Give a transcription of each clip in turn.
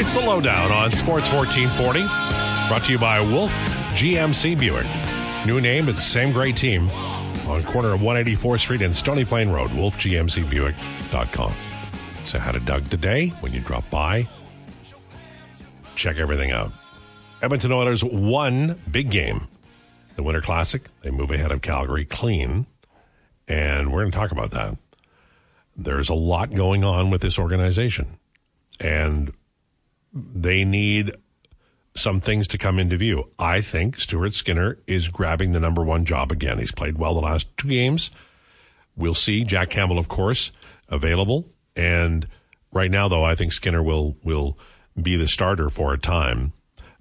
It's the lowdown on Sports 1440, brought to you by Wolf GMC Buick. New name, it's same great team on corner of 184th Street and Stony Plain Road, wolfgmcbuick.com. So, how to Doug today when you drop by. Check everything out. Edmonton Oilers won big game, the Winter Classic. They move ahead of Calgary clean, and we're going to talk about that. There's a lot going on with this organization, and they need some things to come into view. I think Stuart Skinner is grabbing the number one job again. He's played well the last two games. We'll see. Jack Campbell, of course, available. And right now, though, I think Skinner will will be the starter for a time.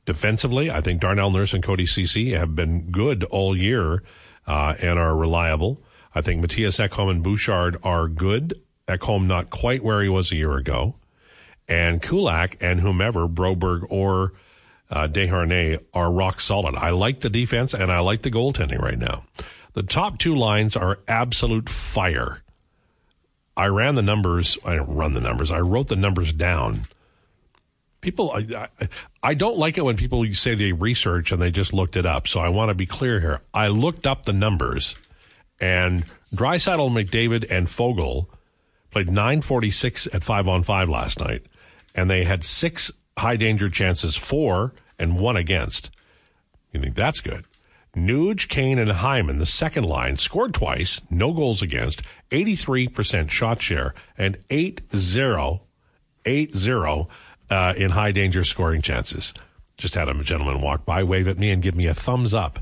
Defensively, I think Darnell Nurse and Cody Ceci have been good all year uh, and are reliable. I think Mattias Ekholm and Bouchard are good. Ekholm not quite where he was a year ago. And Kulak and whomever, Broberg or uh, Desharnais, are rock solid. I like the defense and I like the goaltending right now. The top two lines are absolute fire. I ran the numbers. I didn't run the numbers. I wrote the numbers down. People, I, I, I don't like it when people say they research and they just looked it up. So I want to be clear here. I looked up the numbers, and Draisaitl, McDavid, and Foegele played 946 at 5 on 5 last night, and they had six high danger chances for and one against. You think that's good? Nuge, Kane, and Hyman, the second line, scored twice, no goals against, 83% shot share, and 8 0, 8 0 uh, in high danger scoring chances. Just had a gentleman walk by, wave at me, and give me a thumbs up.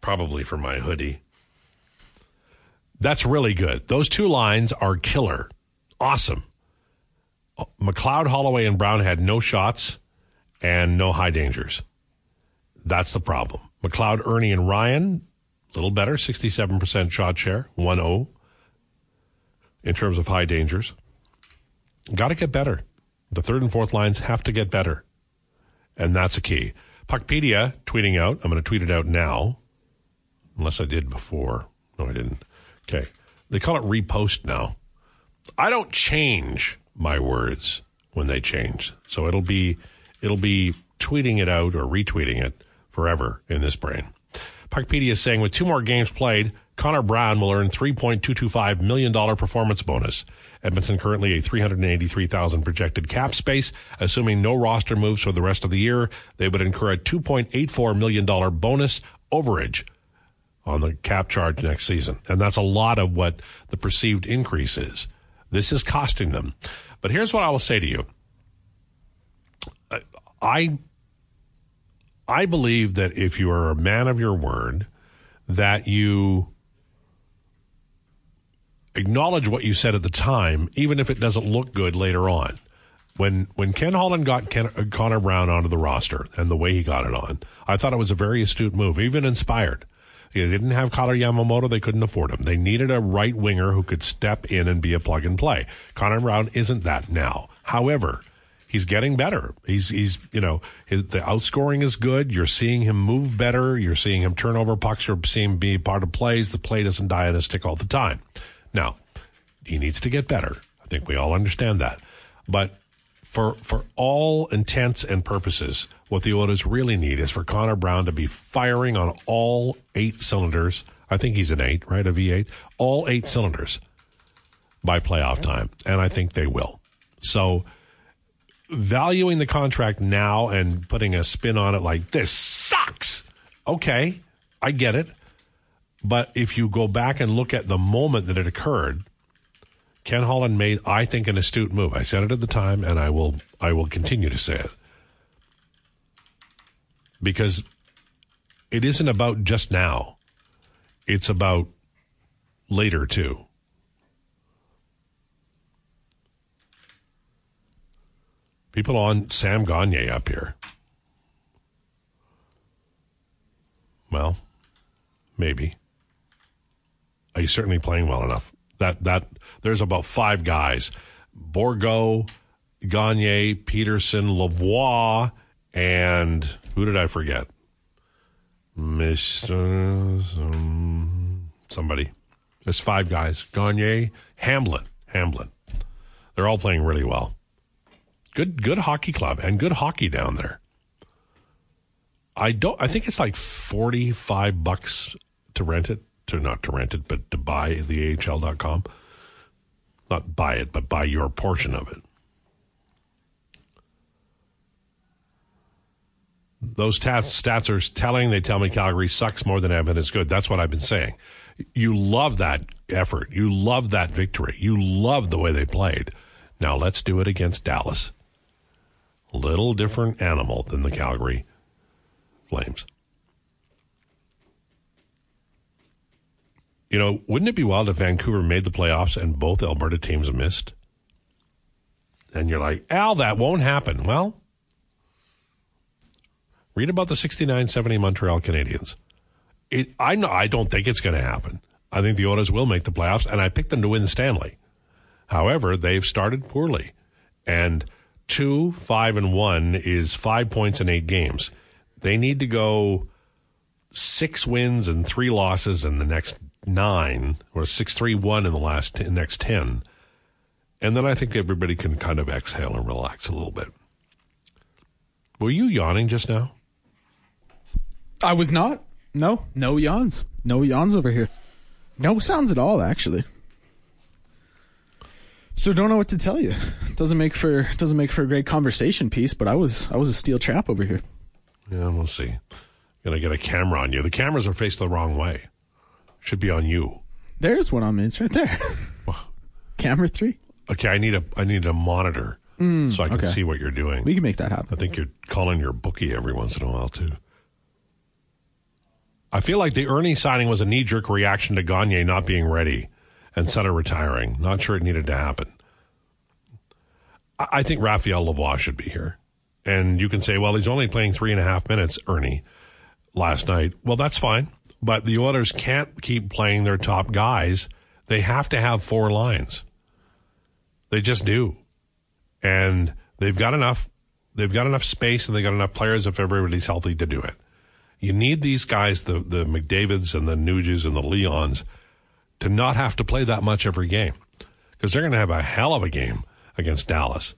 Probably for my hoodie. That's really good. Those two lines are killer. Awesome. McLeod, Holloway, and Brown had no shots and no high dangers. That's the problem. McLeod, Ernie, and Ryan, a little better, 67% shot share, 1 0 in terms of high dangers. Got to get better. The third and fourth lines have to get better. And that's a key. Puckpedia tweeting out, I'm going to tweet it out now, unless I did before. No, I didn't. Okay. They call it repost now. I don't change my words when they change. So it'll be it'll be tweeting it out or retweeting it forever in this brain. Puckpedia is saying with two more games played, Connor Brown will earn $3.225 million performance bonus. Edmonton currently a 383,000 projected cap space. Assuming no roster moves for the rest of the year, they would incur a $2.84 million bonus overage on the cap charge next season. And that's a lot of what the perceived increase is. This is costing them. But here's what I will say to you. I I believe that if you are a man of your word, that you acknowledge what you said at the time, even if it doesn't look good later on. When when Ken Holland got Ken, Connor Brown onto the roster and the way he got it on, I thought it was a very astute move, even inspired. They didn't have Kailer Yamamoto. They couldn't afford him. They needed a right winger who could step in and be a plug and play. Connor Brown isn't that now. However, he's getting better. He's he's you know his, the outscoring is good. You're seeing him move better. You're seeing him turn over pucks. You're seeing him be part of plays. The play doesn't die on a stick all the time. Now he needs to get better. I think we all understand that. But for for all intents and purposes, what the Oilers really need is for Connor Brown to be firing on all eight cylinders. I think he's an eight, right? A V8, all eight cylinders by playoff time, and I think they will. So valuing the contract now and putting a spin on it like this sucks. Okay, I get it. But if you go back and look at the moment that it occurred, Ken Holland made, I think, an astute move. I said it at the time, and I will, I will continue to say it because it isn't about just now; it's about later too. People on Sam Gagner up here. Well, maybe. Are you certainly playing well enough. That that there's about five guys: Borgo, Gagner, Peterson, Lavoie, and who did I forget? Um, somebody. There's five guys: Gagner, Hamblin, Hamblin. They're all playing really well. Good good hockey club and good hockey down there. I don't. I think it's like forty five bucks to rent it. To not to rent it, but to buy the AHL.com. Not buy it, but buy your portion of it. Those stats, stats are telling. They tell me Calgary sucks more than Edmonton is good. That's what I've been saying. You love that effort. You love that victory. You love the way they played. Now let's do it against Dallas. Little different animal than the Calgary Flames. You know, wouldn't it be wild if Vancouver made the playoffs and both Alberta teams missed? And you're like, Al, that won't happen. Well, read about the 69 70 Montreal Canadiens. It, I, know, I don't think it's going to happen. I think the Oilers will make the playoffs, and I picked them to win the Stanley. However, they've started poorly. And two, five, and one is five points in eight games. They need to go six wins and three losses in the next nine, or six three one in the last next ten, and then I think everybody can kind of exhale and relax a little bit. Were you yawning just now? I was not. No, no yawns. No yawns over here. No sounds at all, actually. So don't know what to tell you. Doesn't make for doesn't make for a great conversation piece, but I was I was a steel trap over here. Yeah, we'll see. Gonna get a camera on you. The cameras are faced the wrong way. Should be on you. There's one on me. It's right there. Camera three. Okay, I need a I need a monitor mm, so I can okay. see what you're doing. We can make that happen. I think you're calling your bookie every once in a while too. I feel like the Ernie signing was a knee jerk reaction to Gagner not being ready and Sutter retiring. Not sure it needed to happen. I I think Raphael Lavoie should be here. And you can say, well, he's only playing three and a half minutes, Ernie, last night. Well, that's fine. But the Oilers can't keep playing their top guys. They have to have four lines. They just do. And they've got enough they've got enough space and they've got enough players if everybody's healthy to do it. You need these guys, the the McDavids and the Nuges and the Leons, to not have to play that much every game. Because they're gonna have a hell of a game against Dallas.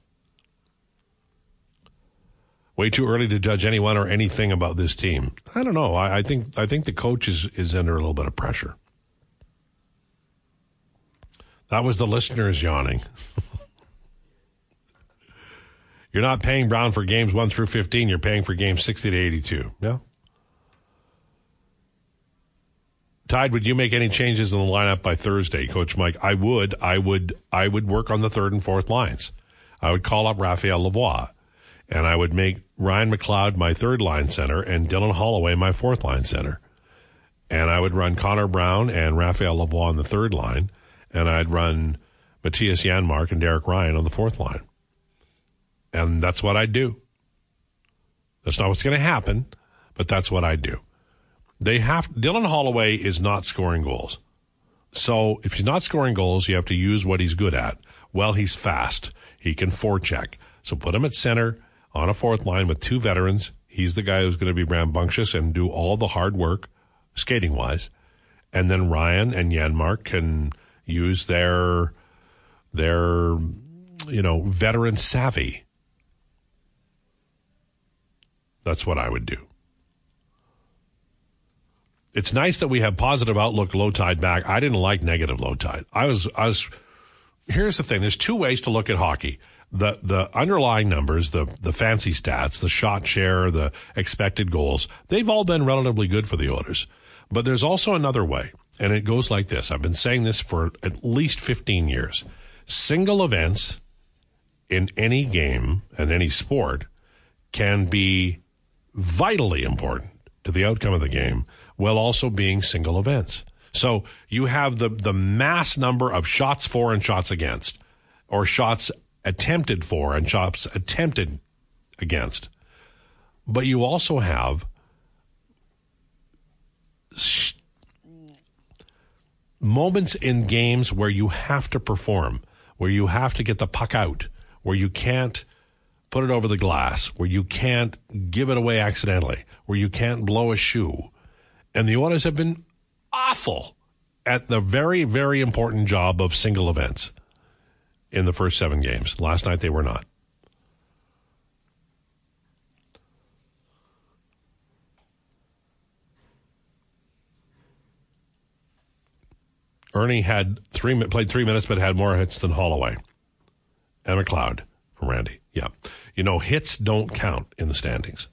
Way too early to judge anyone or anything about this team. I don't know. I, I think I think the coach is, is under a little bit of pressure. That was the listeners yawning. you're not paying Brown for games 1 through 15, you're paying for games 60 to 82. Yeah. Tide, would you make any changes in the lineup by Thursday, Coach Mike? I would. I would. I would work on the third and fourth lines. I would call up Raphael Lavoie, and I would make Ryan McLeod my third line center and Dylan Holloway my fourth line center. And I would run Connor Brown and Raphael Lavoie on the third line, and I'd run Mattias Janmark and Derek Ryan on the fourth line. And that's what I'd do. That's not what's going to happen, but that's what I'd do. They have Dylan Holloway is not scoring goals. So if he's not scoring goals, you have to use what he's good at. Well, he's fast. He can forecheck. So put him at center on a fourth line with two veterans. He's the guy who's going to be rambunctious and do all the hard work, skating wise. And then Ryan and Janmark can use their their you know veteran savvy. That's what I would do it's nice that we have positive outlook Lowetide back. I didn't like negative Lowetide. I was I was here's the thing. There's two ways to look at hockey. The the underlying numbers, the the fancy stats, the shot share, the expected goals, they've all been relatively good for the Oilers. But there's also another way, and it goes like this. I've been saying this for at least 15 years. Single events in any game and any sport can be vitally important to the outcome of the game while also being single events. So you have the, the mass number of shots for and shots against, or shots attempted for and shots attempted against. But you also have moments in games where you have to perform, where you have to get the puck out, where you can't put it over the glass, where you can't give it away accidentally, where you can't blow a shoe. And the Oilers have been awful at the very, very important job of single events in the first seven games. Last night they were not. Ernie had three played three minutes, but had more hits than Holloway and McLeod from Randy. Yeah, you know hits don't count in the standings.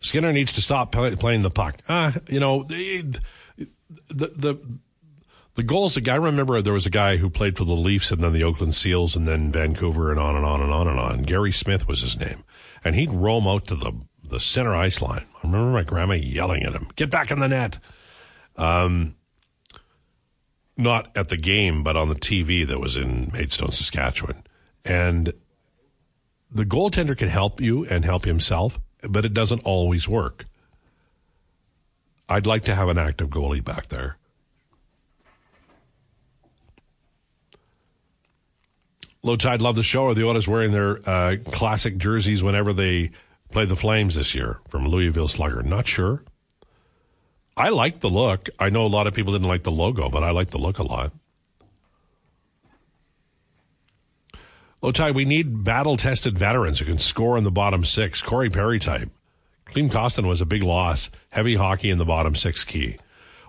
Skinner needs to stop play, playing the puck. Ah, you know the, the the the goals. I remember there was a guy who played for the Leafs and then the Oakland Seals and then Vancouver and on and on and on and on. Gary Smith was his name, and he'd roam out to the the center ice line. I remember my grandma yelling at him, "Get back in the net." Um, not at the game, but on the TV that was in Maidstone, Saskatchewan. And the goaltender can help you and help himself, but it doesn't always work. I'd like to have an active goalie back there. Lowetide love the show. Are the Oilers wearing their uh, classic jerseys whenever they play the Flames this year from Louisville Slugger? Not sure. I like the look. I know a lot of people didn't like the logo, but I like the look a lot. Lowetide, we need battle tested veterans who can score in the bottom six. Corey Perry type. Klim Kostin was a big loss. Heavy hockey in the bottom six key.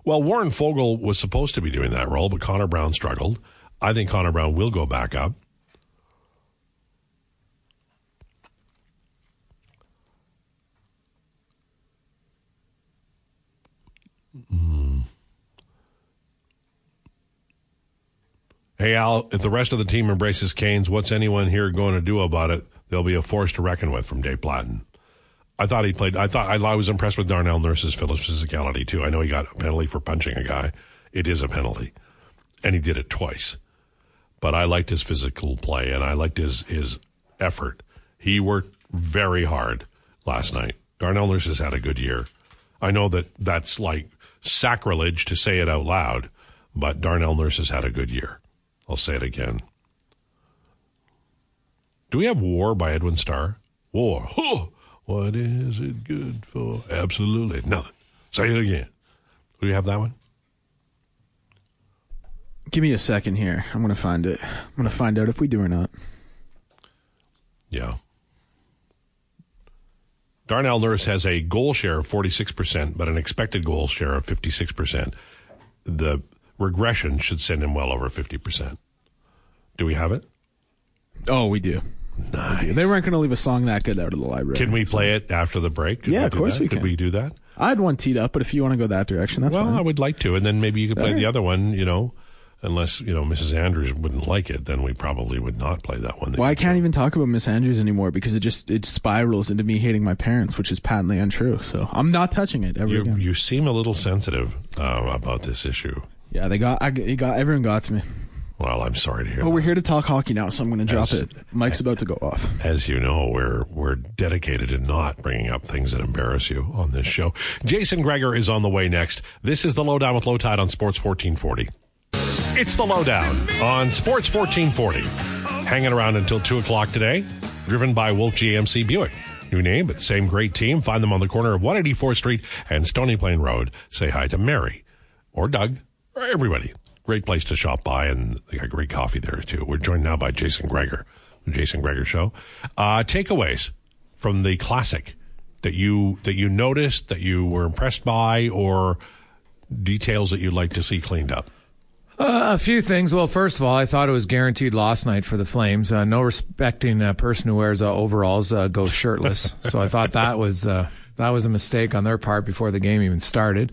Well, Warren Foegele was supposed to be doing that role, but Connor Brown struggled. I think Connor Brown will go back up. Mm. Hey, Al, if the rest of the team embraces Canes, what's anyone here going to do about it? They'll be a force to reckon with from Dave Platten. I thought he played. I thought I, was impressed with Darnell Nurse's physicality too. I know he got a penalty for punching a guy. It is a penalty, and he did it twice. But I liked his physical play, and I liked his his effort. He worked very hard last night. Darnell Nurse has had a good year. I know that that's like sacrilege to say it out loud, but Darnell Nurse has had a good year. I'll say it again. Do we have War by Edwin Starr? War. What is it good for? Absolutely nothing. Say it again. Do we have that one? Give me a second here. I'm going to find it. I'm going to find out if we do or not. Yeah. Darnell Nurse has a goal share of 46%, but an expected goal share of 56%. The regression should send him well over 50%. Do we have it? Oh, we do. Nice. They weren't going to leave a song that good out of the library. Can we play it after the break? Could yeah, of course that? we can. Could we do that? I had one teed up, but if you want to go that direction, that's fine. well, fine. I would like to, and then maybe you could play All the other one. You know, unless you know Mrs. Andrews wouldn't like it, then we probably would not play that one. that Well, I can't even talk about Miss Andrews anymore because it just it spirals into me hating my parents, which is patently untrue. So I'm not touching it ever You, again. you seem a little sensitive uh, about this issue. yeah, they got I, it got everyone got to me. Well, I'm sorry to hear. But that. we're here to talk hockey now, so I'm going to drop As- it. Mike's about to go off. As you know, we're we're dedicated to not bringing up things that embarrass you on this show. Jason Gregor is on the way next. This is the lowdown with Lowetide on Sports 1440. It's the lowdown on Sports 1440. Hanging around until two o'clock today. Driven by Wolf GMC Buick. New name, but same great team. Find them on the corner of 184th Street and Stony Plain Road. Say hi to Mary or Doug or everybody. Great place to shop by, and they got great coffee there too. We're joined now by Jason Gregor, the Jason Gregor Show. Uh, takeaways from the classic that you that you noticed, that you were impressed by, or details that you'd like to see cleaned up. Uh, a few things. Well, first of all, I thought it was guaranteed loss night for the Flames. Uh, no respecting uh, person who wears uh, overalls uh, goes shirtless. so I thought that was uh, that was a mistake on their part before the game even started.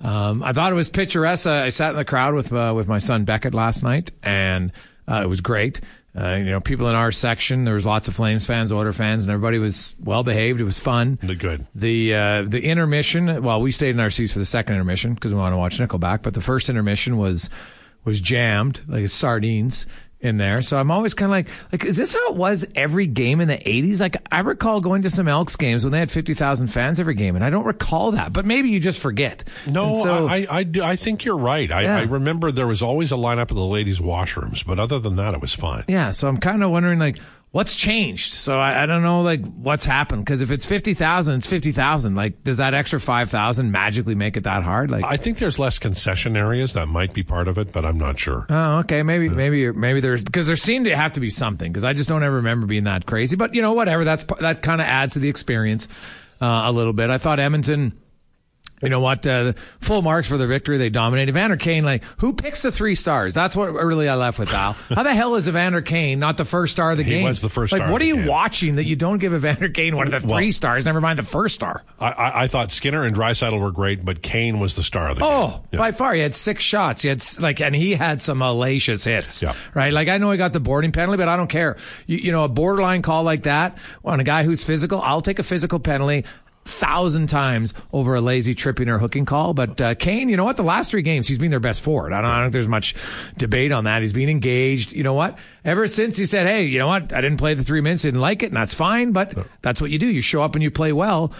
Um, I thought it was picturesque. I sat in the crowd with uh, with my son Beckett last night, and uh, it was great. Uh, you know, people in our section, there was lots of Flames fans, Oilers fans, and everybody was well behaved. It was fun. The good. The uh, the intermission. Well, we stayed in our seats for the second intermission because we want to watch Nickelback. But the first intermission was was jammed like sardines in there. So I'm always kind of like, like, is this how it was every game in the 80s? Like, I recall going to some Elks games when they had 50,000 fans every game, and I don't recall that. But maybe you just forget. No, so, I, I, do- I think you're right. I, Yeah. I remember there was always a lineup of the ladies' washrooms, but other than that, it was fine. Yeah, so I'm kind of wondering like what's changed. So I, I don't know like what's happened because if it's fifty thousand, it's fifty thousand. Like, does that extra five thousand magically make it that hard? Like, I think there's less concession areas that might be part of it, but I'm not sure. Oh, okay. Maybe, maybe, maybe there's because there seemed to have to be something because I just don't ever remember being that crazy. But you know, whatever. That's that kind of adds to the experience uh, a little bit. I thought Edmonton You know what? Uh, full marks for the victory. They dominated. Evander Kane, like, who picks the three stars? That's what really I left with, Al. How the hell is Evander Kane not the first star of the He game? was the first Like, star what are you game. watching that you don't give Evander Kane one of the three Well- stars? Never mind the first star. I, I, I thought Skinner and Draisaitl were great, but Kane was the star of the game. Oh, Yeah. by far, he had six shots. He had like, and he had some hellacious hits. Yeah. Right. Like I know he got the boarding penalty, but I don't care. You, you know, a borderline call like that on a guy who's physical, I'll take a physical penalty. Thousand times over a lazy tripping or hooking call, but uh, Kane, you know what? The last three games, he's been their best forward. I don't, I don't think there's much debate on that. He's been engaged. You know what? Ever since he said, "Hey, you know what? I didn't play the three minutes, didn't like it, and that's fine." But that's what you do. You show up and you play well.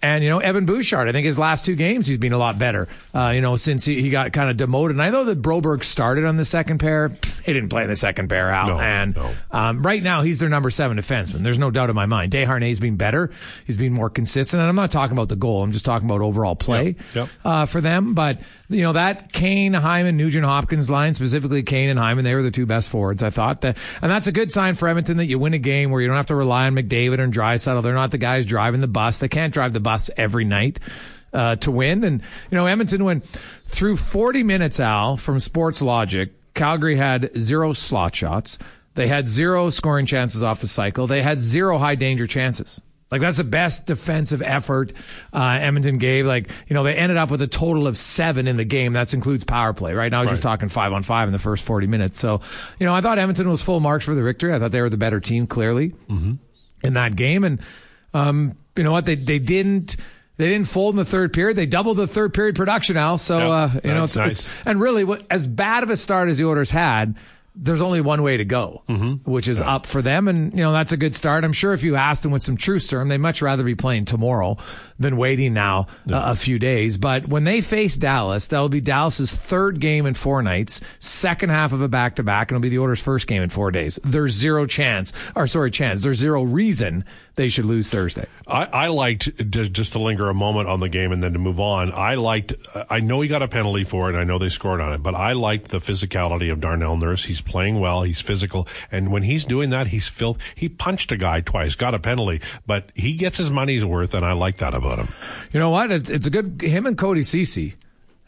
And, you know, Evan Bouchard, I think his last two games, he's been a lot better, uh, you know, since he, he got kind of demoted. And I know that Broberg started on the second pair. He didn't play in the second pair out. No, and no. um, right now, he's their number seven defenseman. There's no doubt in my mind. Desharnais's been better. He's been more consistent. And I'm not talking about the goal. I'm just talking about overall play Yep, yep. Uh, for them. But, you know, that Kane, Hyman, Nugent Hopkins line, specifically Kane and Hyman, they were the two best forwards, I thought. That, and that's a good sign for Edmonton that you win a game where you don't have to rely on McDavid and Draisaitl. They're not the guys driving the bus. They can't drive the bus every night. Uh, to win. And, you know, Edmonton went through 40 minutes, Al, from Sportlogiq. Calgary had zero slot shots. They had zero scoring chances off the cycle. They had zero high danger chances. Like that's the best defensive effort uh, Edmonton gave. Like you know they ended up with a total of seven in the game. That includes power play. Right now I was just talking five on five in the first forty minutes. So you know I thought Edmonton was full marks for the victory. I thought they were the better team clearly in that game. And um, you know what? They they didn't they didn't fold in the third period. They doubled the third period production, Al. So Yeah, uh, you know it's, nice. it's and really what as bad of a start as the Oilers had. There's only one way to go, Mm-hmm. which is up for them, and you know that's a good start. I'm sure if you asked them with some truth serum, they'd much rather be playing tomorrow than waiting now uh, a few days. But when they face Dallas, that'll be Dallas's third game in four nights, second half of a back to back, and it'll be the Oilers' first game in four days. There's zero chance, or sorry, chance. There's zero reason they should lose Thursday. I, I liked just, just to linger a moment on the game and then to move on. I liked. I know he got a penalty for it. I know they scored on it, but I liked the physicality of Darnell Nurse. He's playing well. He's physical, and when he's doing that, he's filth. He punched a guy twice, got a penalty, but he gets his money's worth, and I like that about him. You know what? It's a good. Him and Cody Ceci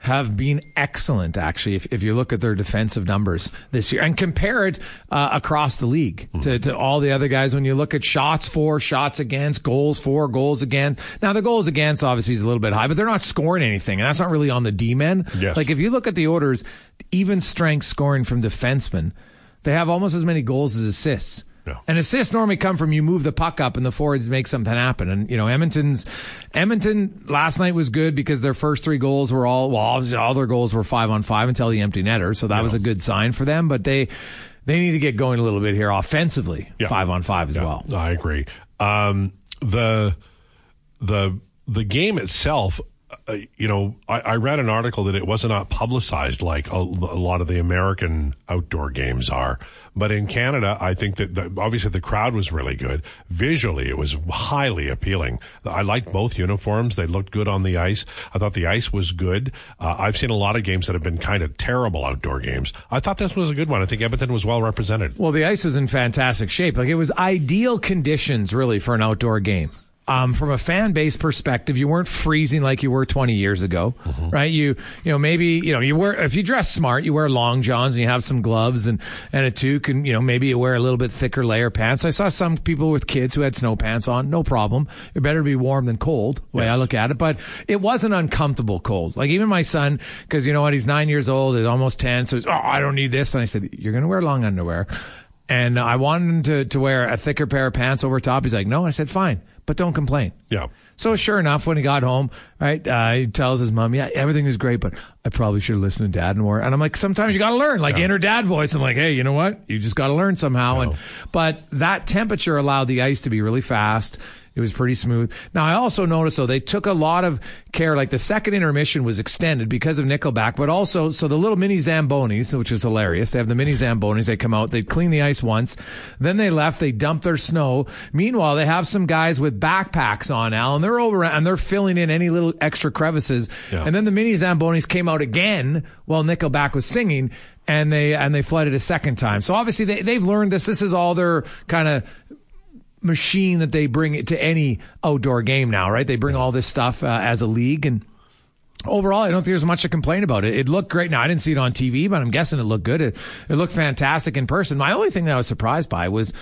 have been excellent, actually. If, if you look at their defensive numbers this year and compare it uh, across the league to, to all the other guys, when you look at shots for, shots against, goals for, goals against. Now the goals against obviously is a little bit high, but they're not scoring anything, and that's not really on the D men. Yes. Like if you look at the Oilers, even strength scoring from defensemen, they have almost as many goals as assists. Yeah. And assists normally come from you move the puck up and the forwards make something happen. And you know, Edmonton's Edmonton last night was good because their first three goals were all well, obviously all their goals were five on five until the empty netter, so that was a good sign for them. But they they need to get going a little bit here offensively, Yeah. five on five as Yeah, well. I agree. Um, the the the game itself. Uh, you know, I, I read an article that it was not publicized like a, a lot of the American outdoor games are. But in Canada, I think that the, obviously the crowd was really good. Visually, it was highly appealing. I liked both uniforms; they looked good on the ice. I thought the ice was good. Uh, I've seen a lot of games that have been kind of terrible outdoor games. I thought this was a good one. I think Edmonton was well represented. Well, the ice was in fantastic shape. Like it was ideal conditions, really, for an outdoor game. Um, from a fan base perspective, you weren't freezing like you were 20 years ago, right? You, you know, maybe, you know, you wear, if you dress smart, you wear long johns and you have some gloves and, and a toque and, you know, maybe you wear a little bit thicker layer pants. I saw some people with kids who had snow pants on. No problem. It better be warm than cold, the way Yes. I look at it. But it wasn't uncomfortable cold. Like even my son, cause you know what? He's nine years old. He's almost 10. So he's, oh, I don't need this. And I said, you're going to wear long underwear. And I wanted him to, to wear a thicker pair of pants over top. He's like, no. I said, fine, but don't complain. Yeah. So sure enough, when he got home, right, uh, he tells his mom, yeah, everything was great, but I probably should have listened to dad more. And I'm like, sometimes you got to learn, like inner dad voice. I'm like, hey, you know what? You just got to learn somehow. And, but that temperature allowed the ice to be really fast. It was pretty smooth. Now, I also noticed though, they took a lot of care, like the second intermission was extended because of Nickelback, but also, so the little mini Zambonis, which is hilarious. They have the mini Zambonis. They come out, they clean the ice once. Then they left, they dump their snow. Meanwhile, they have some guys with backpacks on, Al, and they're over and they're filling in any little extra crevices. Yeah. And then the mini Zambonis came out again while Nickelback was singing. And they and they flooded a second time. So obviously they they've learned this. This is all their kind of machine that they bring it to any outdoor game now, right? They bring all this stuff uh, as a league and overall, I don't think there's much to complain about. It, it looked great. Now, I didn't see it on TV, but I'm guessing it looked good. It, it looked fantastic in person. My only thing that I was surprised by was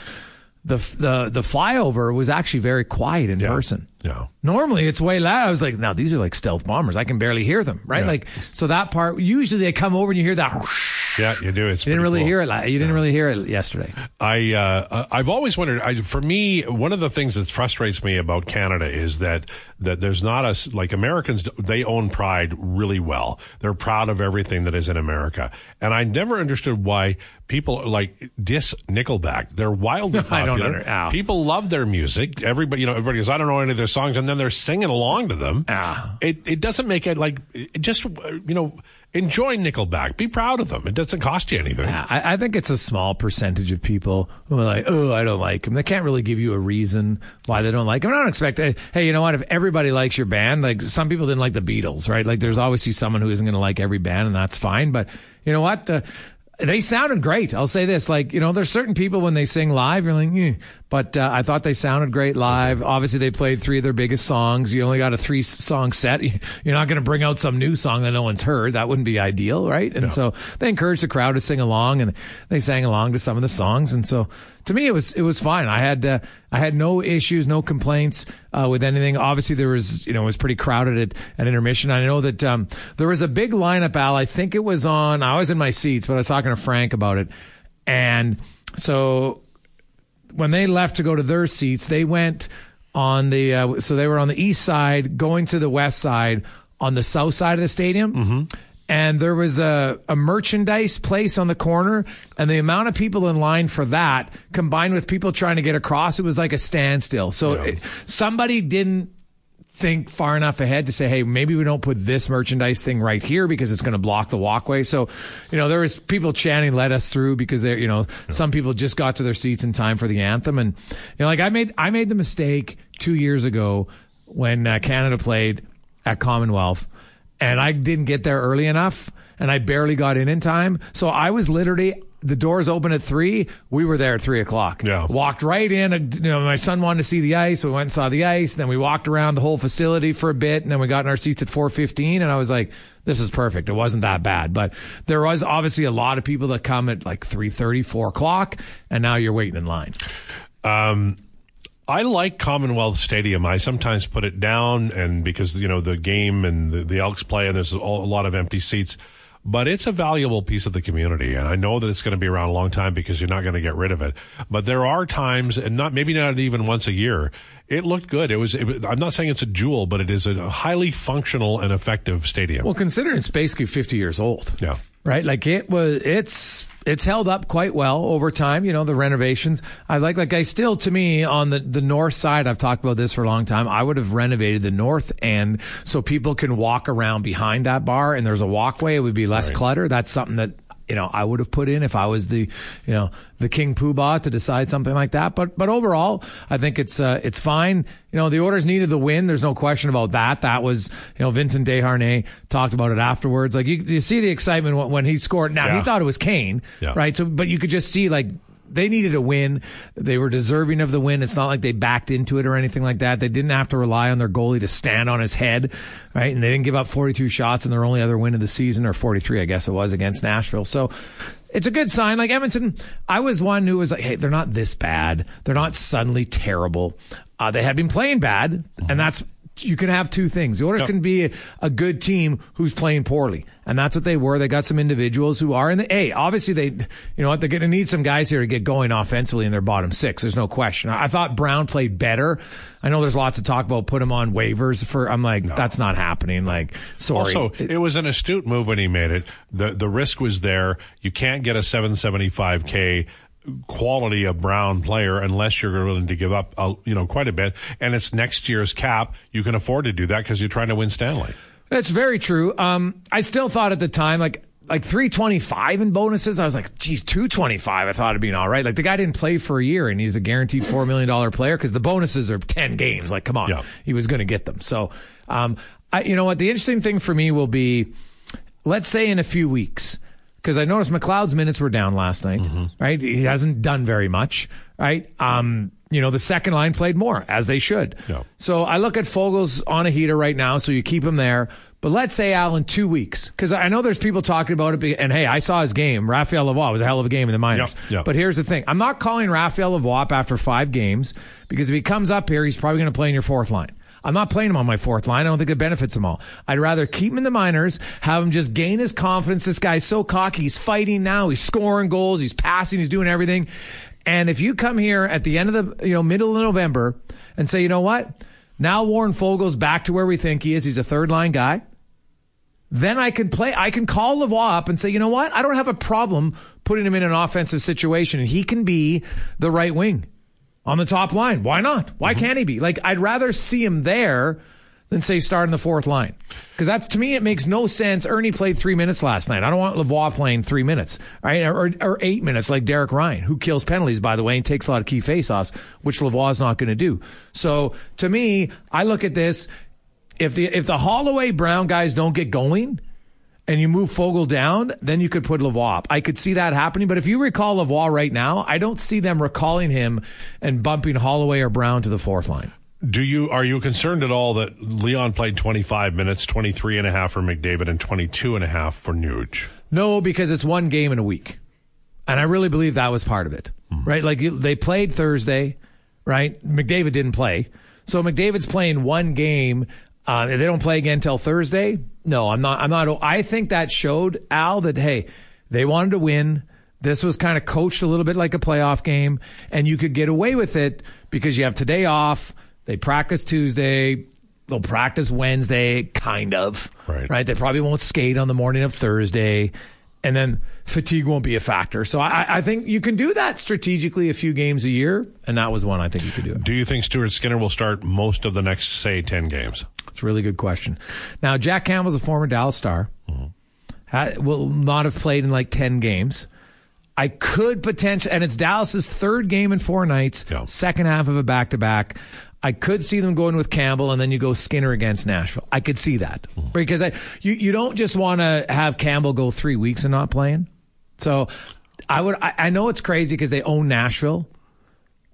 the the the flyover was actually very quiet in Yeah. person. Yeah. Normally it's way loud. I was like, now these are like stealth bombers. I can barely hear them, right? Yeah. Like, so that part, usually they come over and you hear that. whoosh. Yeah, you do. It's You didn't really cool. hear it. You didn't really hear it yesterday. I uh, I've always wondered. I, for me, one of the things that frustrates me about Canada is that that there's not a, like Americans. They own pride really well. They're proud of everything that is in America, and I never understood why people like diss Nickelback. They're wildly I don't popular. People love their music. Everybody, you know, everybody goes, I don't know any of their songs, and then they're singing along to them. Ah. It it doesn't make it like it just you know enjoy Nickelback. Be proud of them. It doesn't cost you anything. Yeah, I, I think it's a small percentage of people who are like, oh, I don't like them. They can't really give you a reason why they don't like him. I don't expect, hey, hey, you know what? If everybody likes your band, like some people didn't like the Beatles, right? Like there's obviously someone who isn't going to like every band, and that's fine. But you know what? The, they sounded great. I'll say this: like you know, there's certain people when they sing live, you're like, eh. But uh, I thought they sounded great live. Obviously, they played three of their biggest songs. You only got a three song set. You're not going to bring out some new song that no one's heard. That wouldn't be ideal, right? And so they encouraged the crowd to sing along, and they sang along to some of the songs. And so to me, it was it was fine. I had uh, I had no issues, no complaints uh, with anything. Obviously, there was you know it was pretty crowded at, at intermission. I know that um, there was a big lineup. Al, I think it was on. I was in my seats, but I was talking to Frank about it, and so when they left to go to their seats, they went on the uh, so they were on the east side, going to the west side on the south side of the stadium. Mm-hmm. And there was a, a merchandise place on the corner, and the amount of people in line for that, combined with people trying to get across, it was like a standstill. So Yeah. it, somebody didn't think far enough ahead to say, hey, maybe we don't put this merchandise thing right here because it's going to block the walkway. So, you know, there was people chanting, let us through because they're, you know, some people just got to their seats in time for the anthem. And, you know, like I made, I made the mistake two years ago when uh, Canada played at Commonwealth and I didn't get there early enough and I barely got in in time. So I was literally, the doors open at three. We were there at three o'clock. Yeah. Walked right in. You know, my son wanted to see the ice. We went and saw the ice. Then we walked around the whole facility for a bit, and then we got in our seats at four fifteen. And I was like, "This is perfect." It wasn't that bad, but there was obviously a lot of people that come at like three thirty, four o'clock, and now you're waiting in line. Um, I like Commonwealth Stadium. I sometimes put it down, and because you know the game and the, the Elks play, and there's a lot of empty seats. But it's a valuable piece of the community, and I know that it's going to be around a long time because you're not going to get rid of it. But there are times, and not maybe not even once a year. It looked good. It was. It, I'm not saying it's a jewel, but it is a highly functional and effective stadium. Well, considering it's basically fifty years old. yeah. right? Like it was, it's it's held up quite well over time. You know, the renovations. I like, like I still, to me, on the the north side. I've talked about this for a long time. I would have renovated the north end so people can walk around behind that bar, and there's a walkway. It would be less clutter. That's something that. You know, I would have put in if I was the, you know, the King Poobah to decide something like that. But, but overall, I think it's, uh, it's fine. You know, the Oilers needed the win. There's no question about that. That was, you know, Vincent Desharnais talked about it afterwards. Like you, you see the excitement when, when he scored. Now Yeah. he thought it was Kane, Yeah. right? So, but you could just see like they needed a win. They were deserving of the win. It's not like they backed into it or anything like that. They didn't have to rely on their goalie to stand on his head, right? And they didn't give up 42 shots in their only other win of the season, or 43, I guess it was, against Nashville. So it's a good sign. Like Edmonton, I was one who was like, hey, they're not this bad. They're not suddenly terrible. Uh, they had been playing bad, and that's you can have two things. The Oilers Yep. can be a, a good team who's playing poorly, and that's what they were. They got some individuals who are in the A. Obviously, they, you know what, they're going to need some guys here to get going offensively in their bottom six. There's no question. I, I thought Brown played better. I know there's lots of talk about put him on waivers for. I'm like, that's not happening. Like, sorry. Also, it, was an astute move when he made it. the The risk was there. You can't get a 775k quality of Brown player unless you're willing to give up, a, you know, quite a bit. And it's next year's cap. You can afford to do that because you're trying to win Stanley. That's very true. Um, I still thought at the time, like, like 325 in bonuses. I was like, geez, 225. I thought it'd be all right. Like the guy didn't play for a year and he's a guaranteed $4 million player because the bonuses are 10 games. Like, come on. Yeah. He was going to get them. So, um, I, you know what? The interesting thing for me will be, let's say in a few weeks, because I noticed McLeod's minutes were down last night, right? He hasn't done very much, right? Um, you know, the second line played more, as they should. Yeah. So I look at Foegele's on a heater right now, so you keep him there. But let's say, Al, in two weeks, because I know there's people talking about it. And hey, I saw his game. Raphael Lavoie was a hell of a game in the minors. But here's the thing I'm not calling Raphael Lavoie after five games because if he comes up here, he's probably going to play in your fourth line. I'm not playing him on my fourth line. I don't think it benefits him all. I'd rather keep him in the minors, have him just gain his confidence. This guy's so cocky. He's fighting now. He's scoring goals. He's passing. He's doing everything. And if you come here at the end of the, you know, middle of November and say, you know what? Now Warren Foegele's back to where we think he is. He's a third line guy. Then I can play, I can call Lavoie up and say, you know what? I don't have a problem putting him in an offensive situation and he can be the right wing on the top line. Why not? Why Mm-hmm. can't he be? Like, I'd rather see him there than say start in the fourth line. Because that's, to me, it makes no sense. Ernie played three minutes last night. I don't want Lavoie playing three minutes, right? Or, or eight minutes like Derek Ryan, who kills penalties, by the way, and takes a lot of key faceoffs, which Lavoie's not going to do. So to me, I look at this. If the, if the Holloway Brown guys don't get going, and you move Foegele down, then you could put Lavoie up. I could see that happening. But if you recall Lavoie right now, I don't see them recalling him and bumping Holloway or Brown to the fourth line. Do you are you concerned at all that Leon played 25 minutes, 23 and a half for McDavid and 22 and a half for Nuge? No, because it's one game in a week. And I really believe that was part of it, hmm. right? Like you- they played Thursday, right? McDavid didn't play. So McDavid's playing one game. Uh, they don't play again until Thursday. No, I'm not. I'm not. I think that showed Al that, hey, they wanted to win. This was kind of coached a little bit like a playoff game, and you could get away with it because you have today off. They practice Tuesday. They'll practice Wednesday, kind of. Right. Right. They probably won't skate on the morning of Thursday. And then fatigue won't be a factor. So I, I think you can do that strategically a few games a year. And that was one I think you could do. Do you think Stuart Skinner will start most of the next, say, 10 games? It's a really good question. Now, Jack Campbell's a former Dallas star. Mm-hmm. Ha- will not have played in like 10 games. I could potentially, and it's Dallas's third game in four nights, Yeah. second half of a back to back. I could see them going with Campbell and then you go Skinner against Nashville. I could see that mm-hmm. because I, you, you don't just want to have Campbell go three weeks and not playing. So I would, I, I know it's crazy because they own Nashville,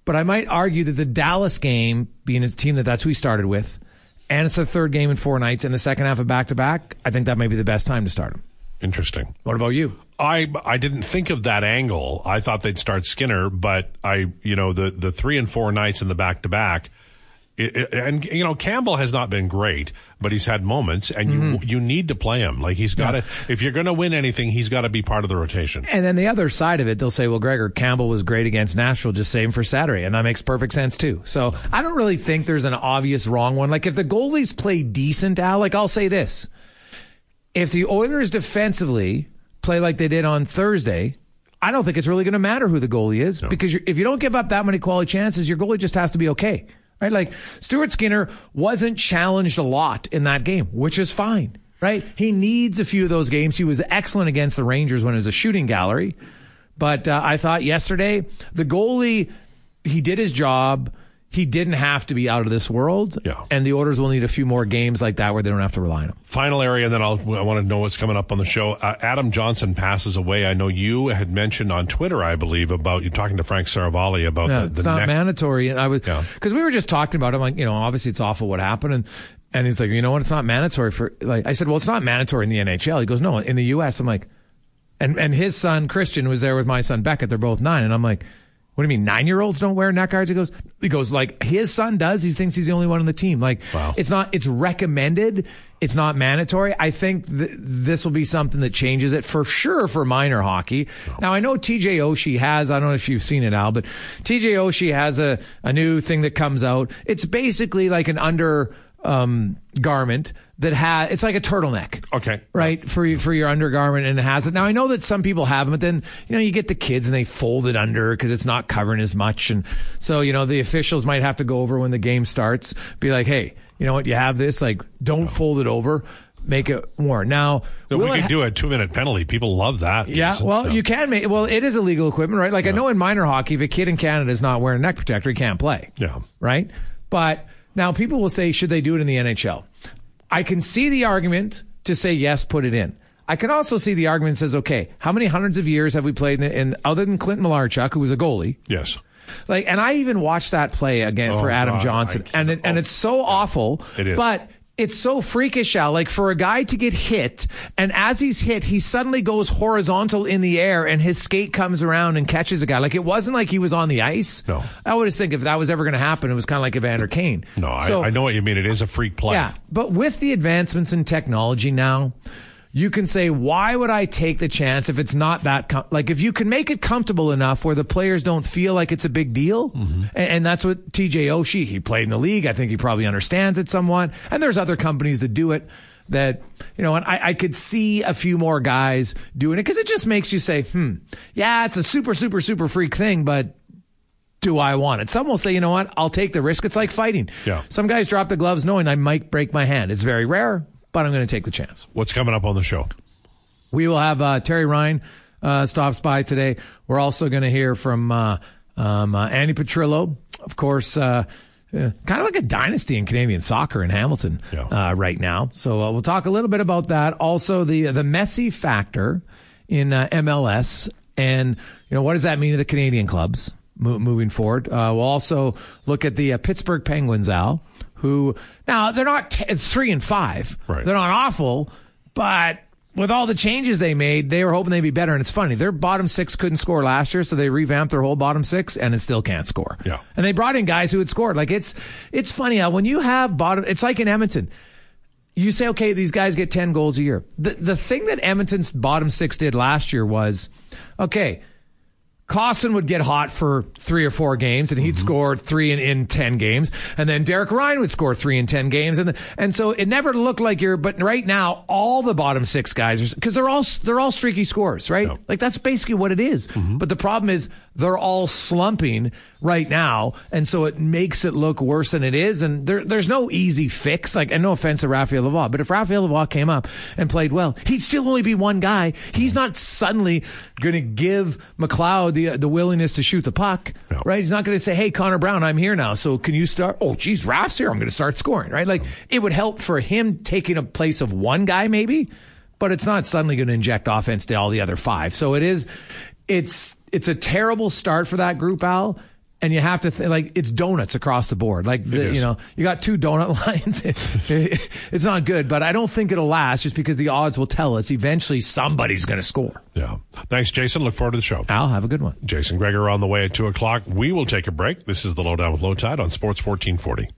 but I might argue that the Dallas game, being his team that that's who he started with, and it's the third game in four nights in the second half of back to back, I think that may be the best time to start him. Interesting. What about you? I I didn't think of that angle. I thought they'd start Skinner, but I you know the the three and four nights in the back to back. And you know Campbell has not been great, but he's had moments, and you mm-hmm. you need to play him. Like he's got to. If you're going to win anything, he's got to be part of the rotation. And then the other side of it, they'll say, well, Gregor Campbell was great against Nashville, just same for Saturday. And that makes perfect sense too. So I don't really think there's an obvious wrong one. Like if the goalies play decent, Alec, I'll say this. If the Oilers defensively play like they did on Thursday, I don't think it's really going to matter who the goalie is because you're, if you don't give up that many quality chances, your goalie just has to be okay. Right? Like Stuart Skinner wasn't challenged a lot in that game, which is fine. Right? He needs a few of those games. He was excellent against the Rangers when it was a shooting gallery. But uh, I thought yesterday, the goalie, he did his job. He didn't have to be out of this world. Yeah. And the Oilers will need a few more games like that where they don't have to rely on him. Final area, and then I'll, I want to know what's coming up on the show. Uh, Adam Johnson passes away. I know you had mentioned on Twitter, I believe, about you talking to Frank Seravalli about Yeah, the, it's not neck- mandatory. And I was Yeah. because we were just talking about it. I'm like, you know, obviously it's awful what happened, and and he's like, you know what, it's not mandatory for like I said, well, it's not mandatory in the NHL. He goes, no, in the U.S. I'm like, and and his son Christian was there with my son Beckett. They're both nine, and I'm like. What do you mean? Nine year olds don't wear neck guards? He goes, he goes like his son does. He thinks he's the only one on the team. Like Wow. it's not, it's recommended. It's not mandatory. I think th- this will be something that changes it for sure for minor hockey. Now I know TJ Oshie has, I don't know if you've seen it Al, but TJ Oshie has a, a new thing that comes out. It's basically like an under, um, garment that has, it's like a turtleneck Okay. right for your, for your undergarment and it has it now i know that some people have them but then you know you get the kids and they fold it under because it's not covering as much and so you know the officials might have to go over when the game starts be like hey you know what you have this like don't fold it over make it worn now We can ha- do a two minute penalty. People love that. yeah, well, you can make. Well, it is illegal equipment, right? Like I know in minor hockey, if a kid in Canada is not wearing a neck protector, he can't play. Yeah. right. But now people will say, should they do it in the NHL? I can see the argument to say yes, put it in. I can also see the argument says, okay, how many hundreds of years have we played in, in other than Clinton Malarchuk, who was a goalie? Yes. Like, and I even watched that play again Oh, for Adam God, Johnson, and it, can't- and oh. it's so awful. It is. But it's so freakish, Al. Like for a guy to get hit, and as he's hit, he suddenly goes horizontal in the air, and his skate comes around and catches a guy. Like it wasn't like he was on the ice. No. I would just think if that was ever going to happen, it was kind of like Evander Kane. No, So- I, I know what you mean. It is a freak play. yeah, but with the advancements in technology now, you can say, why would I take the chance if it's not that com-? like if you can make it comfortable enough where the players don't feel like it's a big deal, and, and that's what TJ Oshie he played in the league. I think he probably understands it somewhat, and there's other companies that do it. That you know, and I, I could see a few more guys doing it because it just makes you say, "Hmm, yeah, it's a super, super, super freak thing," but do I want it? Some will say, you know what, I'll take the risk. It's like fighting. Yeah. Some guys drop the gloves knowing I might break my hand. It's very rare, but I'm going to take the chance. What's coming up on the show? We will have uh, Terry Ryan uh, stops by today. We're also going to hear from uh, um, uh, Andy Petrillo, of course. Uh, uh, kind of like a dynasty in Canadian soccer in Hamilton Yeah. uh, right now. So uh, we'll talk a little bit about that. Also, the the Messi factor in uh, MLS, and you know what does that mean to the Canadian clubs mo- moving forward? Uh, we'll also look at the uh, Pittsburgh Penguins, Al, who now they're not t- it's three and five. Right. They're not awful, but with all the changes they made, they were hoping they'd be better. And it's funny, their bottom six couldn't score last year, so they revamped their whole bottom six, and it still can't score. Yeah. And they brought in guys who had scored. Like it's it's funny how when you have bottom, it's like in Edmonton. You say, okay, these guys get ten goals a year. The the thing that Edmonton's bottom six did last year was, okay, Kostin would get hot for three or four games, and he'd mm-hmm. score three in, in ten games, and then Derek Ryan would score three in ten games, and and so it never looked like you're. But right now, all the bottom six guys because they're all they're all streaky scores, right? Yep. Like that's basically what it is. Mm-hmm. But the problem is they're all slumping right now, and so it makes it look worse than it is. And there, there's no easy fix. Like, and no offense to Raphael Lavoie, but if Raphael Lavoie came up and played well, he'd still only be one guy. He's not suddenly going to give McLeod the the willingness to shoot the puck, No. right? He's not going to say, "Hey, Connor Brown, I'm here now, so can you start?" Oh, geez, Raf's here. I'm going to start scoring, right? Like, it would help for him taking a place of one guy, maybe but it's not suddenly going to inject offense to all the other five. So it is, it's it's a terrible start for that group, Al. And you have to th- like it's donuts across the board. Like the, you know, you got two donut lines. it's not good, but I don't think it'll last just because the odds will tell us eventually somebody's going to score. Yeah. Thanks, Jason. Look forward to the show. Al, have a good one. Jason Gregor on the way at 2 o'clock. We will take a break. This is the Lowdown with Lowetide on Sports 1440.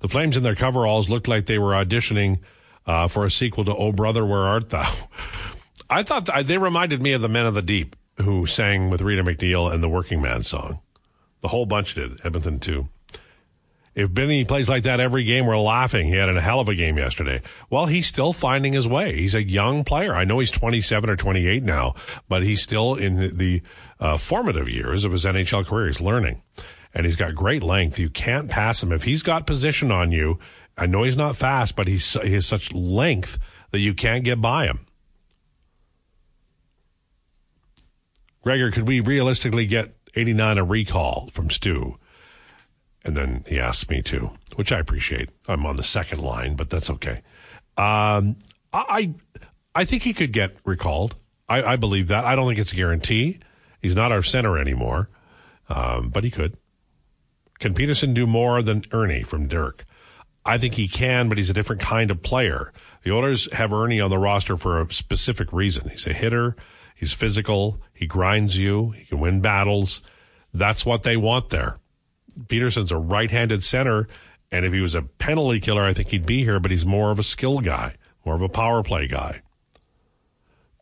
The Flames in their coveralls looked like they were auditioning uh, for a sequel to Oh Brother, Where Art Thou? I thought th- they reminded me of the Men of the Deep who sang with Rita MacNeil and the Working Man song. The whole bunch did, Edmonton too. If Benny plays like that every game, we're laughing. He had a hell of a game yesterday. Well, he's still finding his way. He's a young player. I know he's 27 or 28 now, but he's still in the uh, formative years of his NHL career. He's learning, and he's got great length. You can't pass him if he's got position on you. I know he's not fast, but he's he has such length that you can't get by him. Gregor, could we realistically get 89 a recall from Stu? And then he asked me to, which I appreciate. I'm on the second line, but that's okay. Um, I I think he could get recalled. I, I believe that. I don't think it's a guarantee. He's not our center anymore, um, but he could. Can Peterson do more than Ernie from Dirk? I think he can, but he's a different kind of player. The Oilers have Ernie on the roster for a specific reason. He's a hitter. He's physical. He grinds you. He can win battles. That's what they want there. Peterson's a right-handed center, and if he was a penalty killer, I think he'd be here. But he's more of a skill guy, more of a power play guy.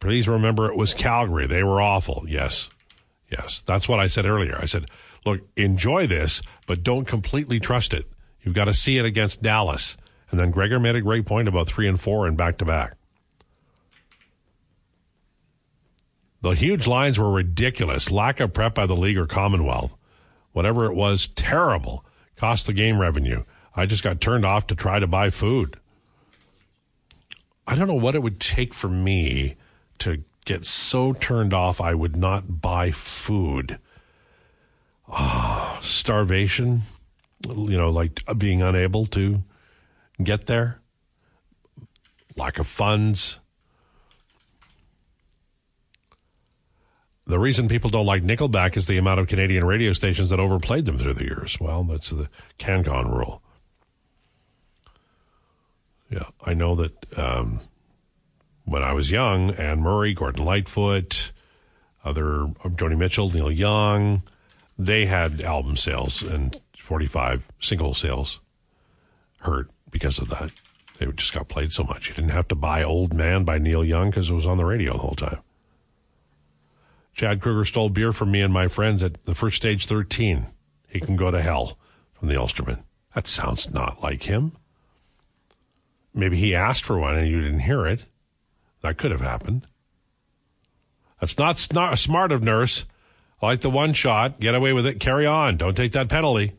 Please remember, it was Calgary. They were awful. Yes, yes, that's what I said earlier. I said, look, enjoy this, but don't completely trust it. You've got to see it against Dallas. And then Gregor made a great point about three and four and back to back. The huge lines were ridiculous. Lack of prep by the league or Commonwealth. Whatever it was, terrible. Cost the game revenue. I just got turned off to try to buy food. I don't know what it would take for me to get so turned off I would not buy food. Ah, starvation, you know, like being unable to get there, lack of funds. The reason people don't like Nickelback is the amount of Canadian radio stations that overplayed them through the years. Well, that's the CanCon rule. Yeah, I know that um, when I was young, Anne Murray, Gordon Lightfoot, other uh, Joni Mitchell, Neil Young, they had album sales and 45 single sales hurt because of that. They just got played so much. You didn't have to buy Old Man by Neil Young because it was on the radio the whole time. Chad Kroeger stole beer from me and my friends at the first stage 13. He can go to hell from the Ulsterman. That sounds not like him. Maybe he asked for one and you didn't hear it. That could have happened. That's not smart of Nurse. I like the one shot. Get away with it. Carry on. Don't take that penalty.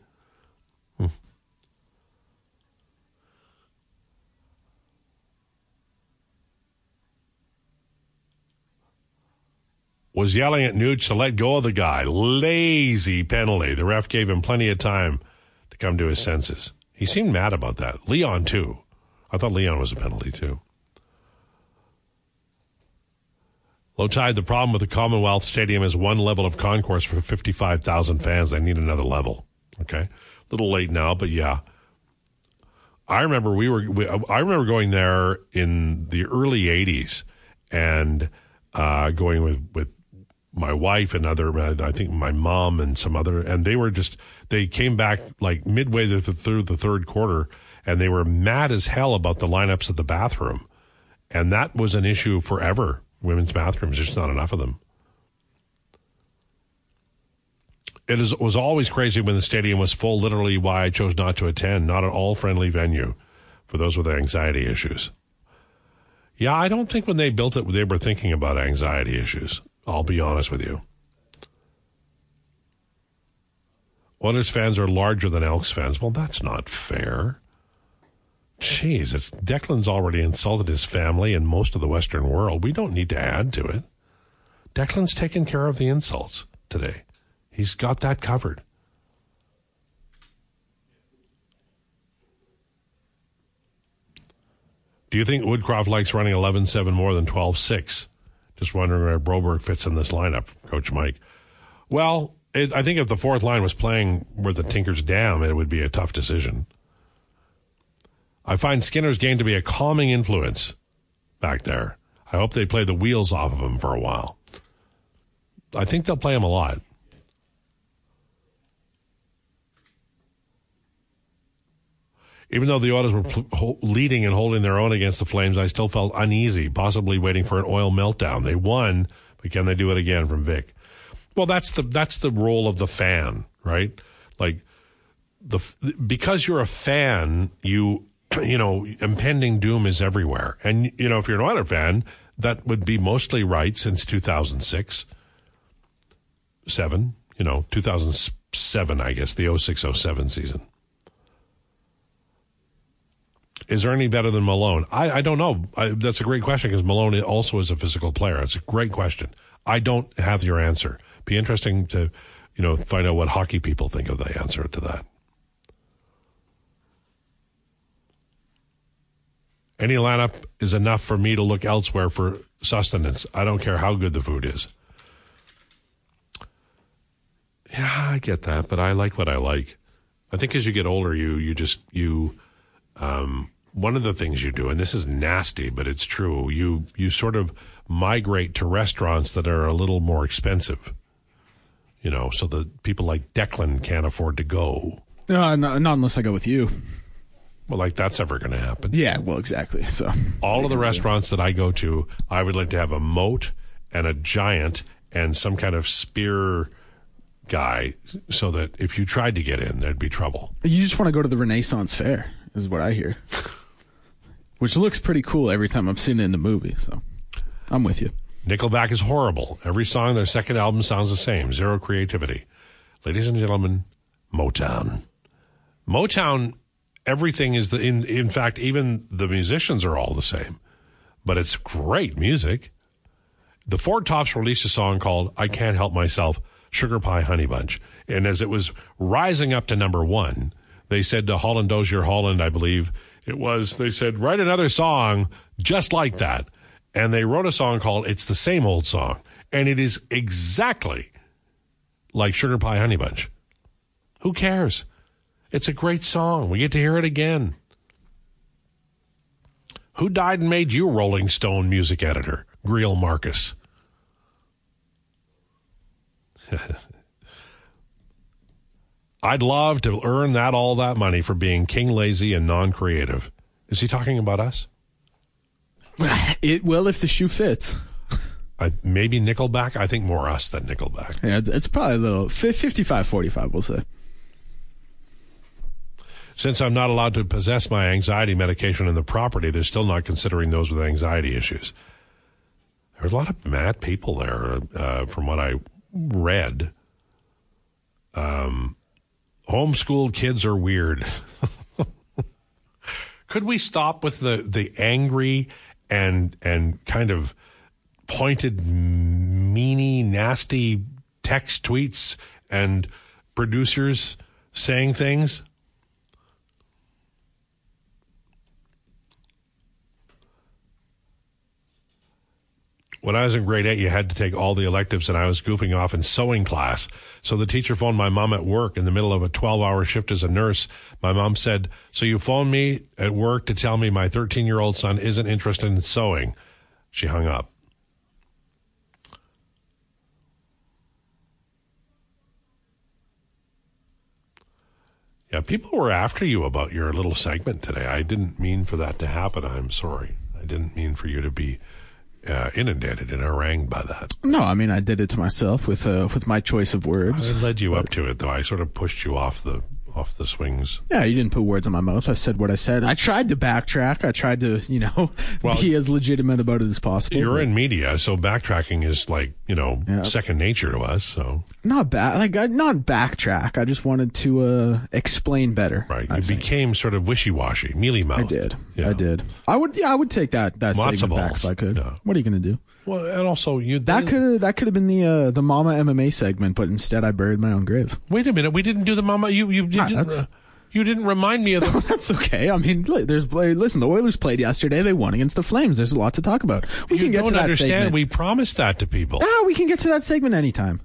Was yelling at Nuge to let go of the guy. Lazy penalty. The ref gave him plenty of time to come to his senses. He seemed mad about that. Leon, too. I thought Leon was a penalty, too. Lowetide, the problem with the Commonwealth Stadium is one level of concourse for 55,000 fans. They need another level. Okay. A little late now, but yeah. I remember we were, we, I remember going there in the early 80s and uh, going with, with my wife and other, uh, I think my mom and some other, and they were just, they came back like midway through the third quarter and they were mad as hell about the lineups at the bathroom. And that was an issue forever women's bathrooms. There's just not enough of them. It is, was always crazy when the stadium was full, literally why I chose not to attend. Not at all friendly venue for those with anxiety issues. Yeah, I don't think when they built it, they were thinking about anxiety issues. I'll be honest with you. Oilers fans are larger than Elks fans. Well, that's not fair. Jeez, it's Declan's already insulted his family and most of the Western world. We don't need to add to it. Declan's taken care of the insults today. He's got that covered. Do you think Woodcroft likes running 11 7 more than 12 6? Just wondering where Broberg fits in this lineup, Coach Mike. Well, it, I think if the fourth line was playing where the Tinkers Dam, it would be a tough decision. I find Skinner's game to be a calming influence back there. I hope they play the wheels off of him for a while. I think they'll play him a lot. Even though the Oilers were pl- leading and holding their own against the Flames, I still felt uneasy, possibly waiting for an oil meltdown. They won, but can they do it again from Vic? Well, that's the that's the role of the fan, right? Like the because you're a fan, you you know, impending doom is everywhere. And, you know, if you're an Oiler fan, that would be mostly right since 2006, seven, you know, 2007, I guess, the 06 07 season. Is there any better than Malone? I, I don't know. I, that's a great question because Malone also is a physical player. It's a great question. I don't have your answer. Be interesting to, you know, find out what hockey people think of the answer to that. Any lineup is enough for me to look elsewhere for sustenance. I don't care how good the food is. Yeah, I get that, but I like what I like. I think as you get older, you you just you um, one of the things you do, and this is nasty, but it's true. You you sort of migrate to restaurants that are a little more expensive. You know, so that people like Declan can't afford to go. Uh, not, not unless I go with you. Well, like that's ever going to happen. Yeah, well, exactly. So all of the restaurants that I go to, I would like to have a moat and a giant and some kind of spear guy, so that if you tried to get in, there'd be trouble. You just want to go to the Renaissance Fair, is what I hear. Which looks pretty cool every time I've seen it in the movie. So I'm with you. Nickelback is horrible. Every song, on their second album sounds the same. Zero creativity. Ladies and gentlemen, Motown. Motown everything is the in in fact even the musicians are all the same but it's great music the Four Tops released a song called I Can't Help Myself Sugar Pie Honey Bunch and as it was rising up to number 1 they said to Holland Dozier Holland I believe it was they said write another song just like that and they wrote a song called It's the Same Old Song and it is exactly like Sugar Pie Honey Bunch who cares it's a great song. We get to hear it again. Who died and made you Rolling Stone music editor? Greil Marcus. I'd love to earn that all that money for being king lazy and non creative. Is he talking about us? It well if the shoe fits. I, maybe Nickelback. I think more us than Nickelback. Yeah, it's, it's probably a little 55-45, we'll say. Since I'm not allowed to possess my anxiety medication in the property, they're still not considering those with anxiety issues. There's a lot of mad people there, uh, from what I read. Um, homeschooled kids are weird. Could we stop with the, the angry and and kind of pointed, meany, nasty text tweets and producers saying things? When I was in grade eight, you had to take all the electives, and I was goofing off in sewing class. So the teacher phoned my mom at work in the middle of a 12 hour shift as a nurse. My mom said, So you phoned me at work to tell me my 13 year old son isn't interested in sewing. She hung up. Yeah, people were after you about your little segment today. I didn't mean for that to happen. I'm sorry. I didn't mean for you to be uh, inundated and harangued by that. No, I mean I did it to myself with uh, with my choice of words. I led you up to it, though. I sort of pushed you off the off the swings. Yeah, you didn't put words in my mouth. I said what I said. I tried to backtrack. I tried to, you know, Well, be as legitimate about it as possible. You're in media, so backtracking is like you know Yeah. second nature to us. So not back, like I, not backtrack. I just wanted to uh, explain better. right, I you think. became sort of wishy washy, mealy mouthed. I did. I did. I would. Yeah, I would take that that Matzo back if I could. Yeah. What are you gonna do? Well, and also you That could that could have been the uh, the Mama MMA segment, but instead I buried my own grave. Wait a minute, we didn't do the mama. You you, you Ah, didn't. Uh, you didn't remind me of the. That's okay. I mean, there's listen. The Oilers played yesterday. They won against the Flames. There's a lot to talk about. We you can get don't to that understand. segment. We promised that to people. ah, we can get to that segment anytime.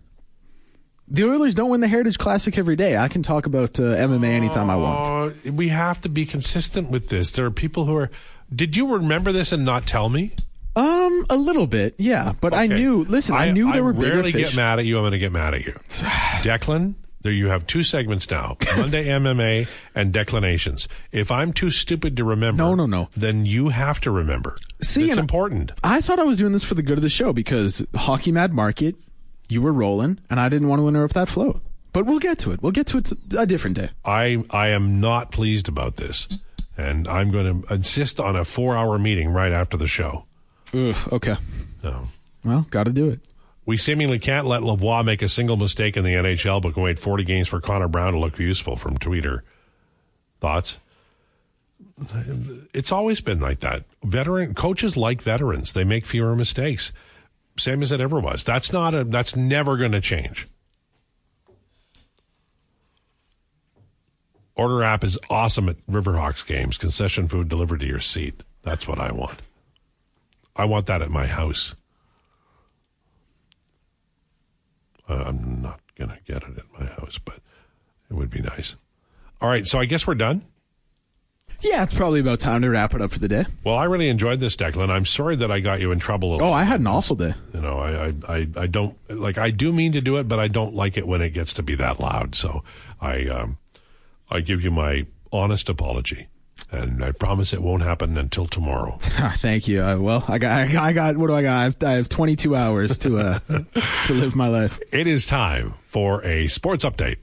The Oilers don't win the Heritage Classic every day. I can talk about uh, MMA anytime I want. Uh, we have to be consistent with this. There are people who are. Did you remember this and not tell me? Um, a little bit, yeah. But I knew. Listen, I, knew there were bigger rarely fish. get mad at you. I'm going to get mad at you, Declan. There you have two segments now: Monday MMA and declinations. If I'm too stupid to remember, No, no, no. then you have to remember. See, it's important. I thought I was doing this for the good of the show because Hockey Mad Market, you were rolling, and I didn't want to interrupt that flow. But we'll get to it. We'll get to it a different day. I I am not pleased about this, and I'm going to insist on a four-hour meeting right after the show. Oof. Okay. So. Well, got to do it. We seemingly can't let Lavoie make a single mistake in the NHL, but can wait 40 games for Connor Brown to look useful from Tweeter. Thoughts? It's always been like that. Veteran coaches like veterans; they make fewer mistakes, same as it ever was. That's not a. That's never going to change. Order app is awesome at Riverhawks games. Concession food delivered to your seat. That's what I want. I want that at my house. Uh, I'm not going to get it at my house, but it would be nice. All right, so I guess we're done. Yeah, it's probably about time to wrap it up for the day. Well, I really enjoyed this, Declan. I'm sorry that I got you in trouble. Oh, I had an awful day. You know, I, I, I, I don't like. I do mean to do it, but I don't like it when it gets to be that loud. So I, um, I give you my honest apology, and I promise it won't happen until tomorrow. Thank you. Uh, well, I got, I got, I got, what do I got? I have, I have 22 hours to, uh, to live my life. it is time for a sports update.